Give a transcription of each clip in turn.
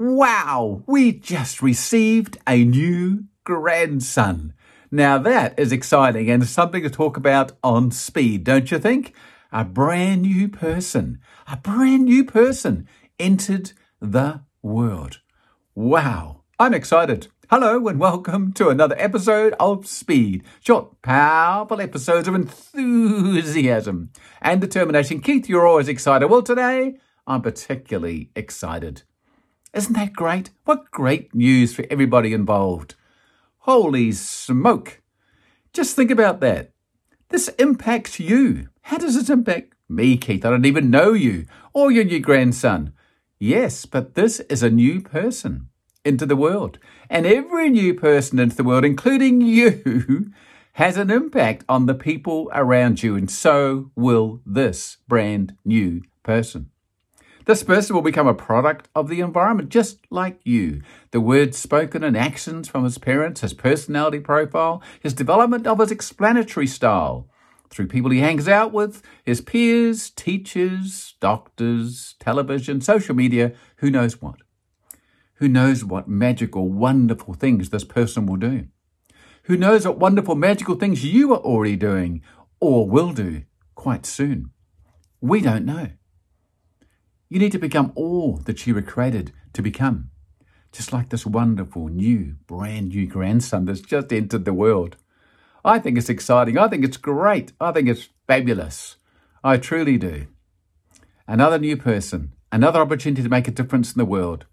Wow, we just received a new grandson. Now that is exciting and something to talk about on speed, don't you think? A brand new person, a brand new person entered the world. Wow, I'm excited. Hello and welcome to another episode of Speed. Short, powerful episodes of enthusiasm and determination. Keith, you're always excited. Well, today I'm particularly excited. Isn't that great? What great news for everybody involved. Holy smoke. Just think about that. This impacts you. How does it impact me, Keith? I don't even know you or your new grandson. Yes, but this is a new person into the world. And every new person into the world, including you, has an impact on the people around you. And so will this brand new person. This person will become a product of the environment, just like you. The words spoken and actions from his parents, his personality profile, his development of his explanatory style, through people he hangs out with, his peers, teachers, doctors, television, social media, who knows what. Who knows what magical, wonderful things this person will do? Who knows what wonderful, magical things you are already doing or will do quite soon? We don't know. You need to become all that you were created to become. Just like this wonderful, new, brand new grandson that's just entered the world. I think it's exciting. I think it's great. I think it's fabulous. I truly do. Another new person, another opportunity to make a difference in the world.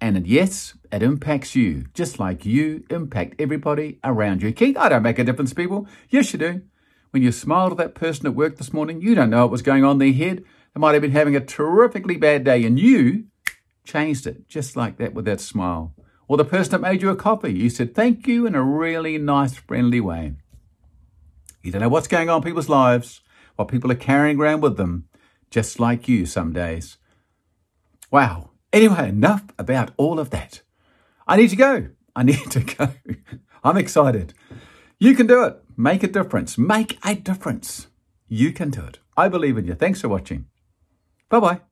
And yes, it impacts you, just like you impact everybody around you. Keith, I don't make a difference, people. Yes, you do. When you smiled at that person at work this morning, you don't know what was going on in their head. Might have been having a terrifically bad day and you changed it just like that with that smile. Or the person that made you a coffee, you said thank you in a really nice, friendly way. You don't know what's going on in people's lives, what people are carrying around with them, just like you some days. Wow. Anyway, enough about all of that. I need to go. I need to go. I'm excited. You can do it. Make a difference. Make a difference. You can do it. I believe in you. Thanks for watching. Bye bye.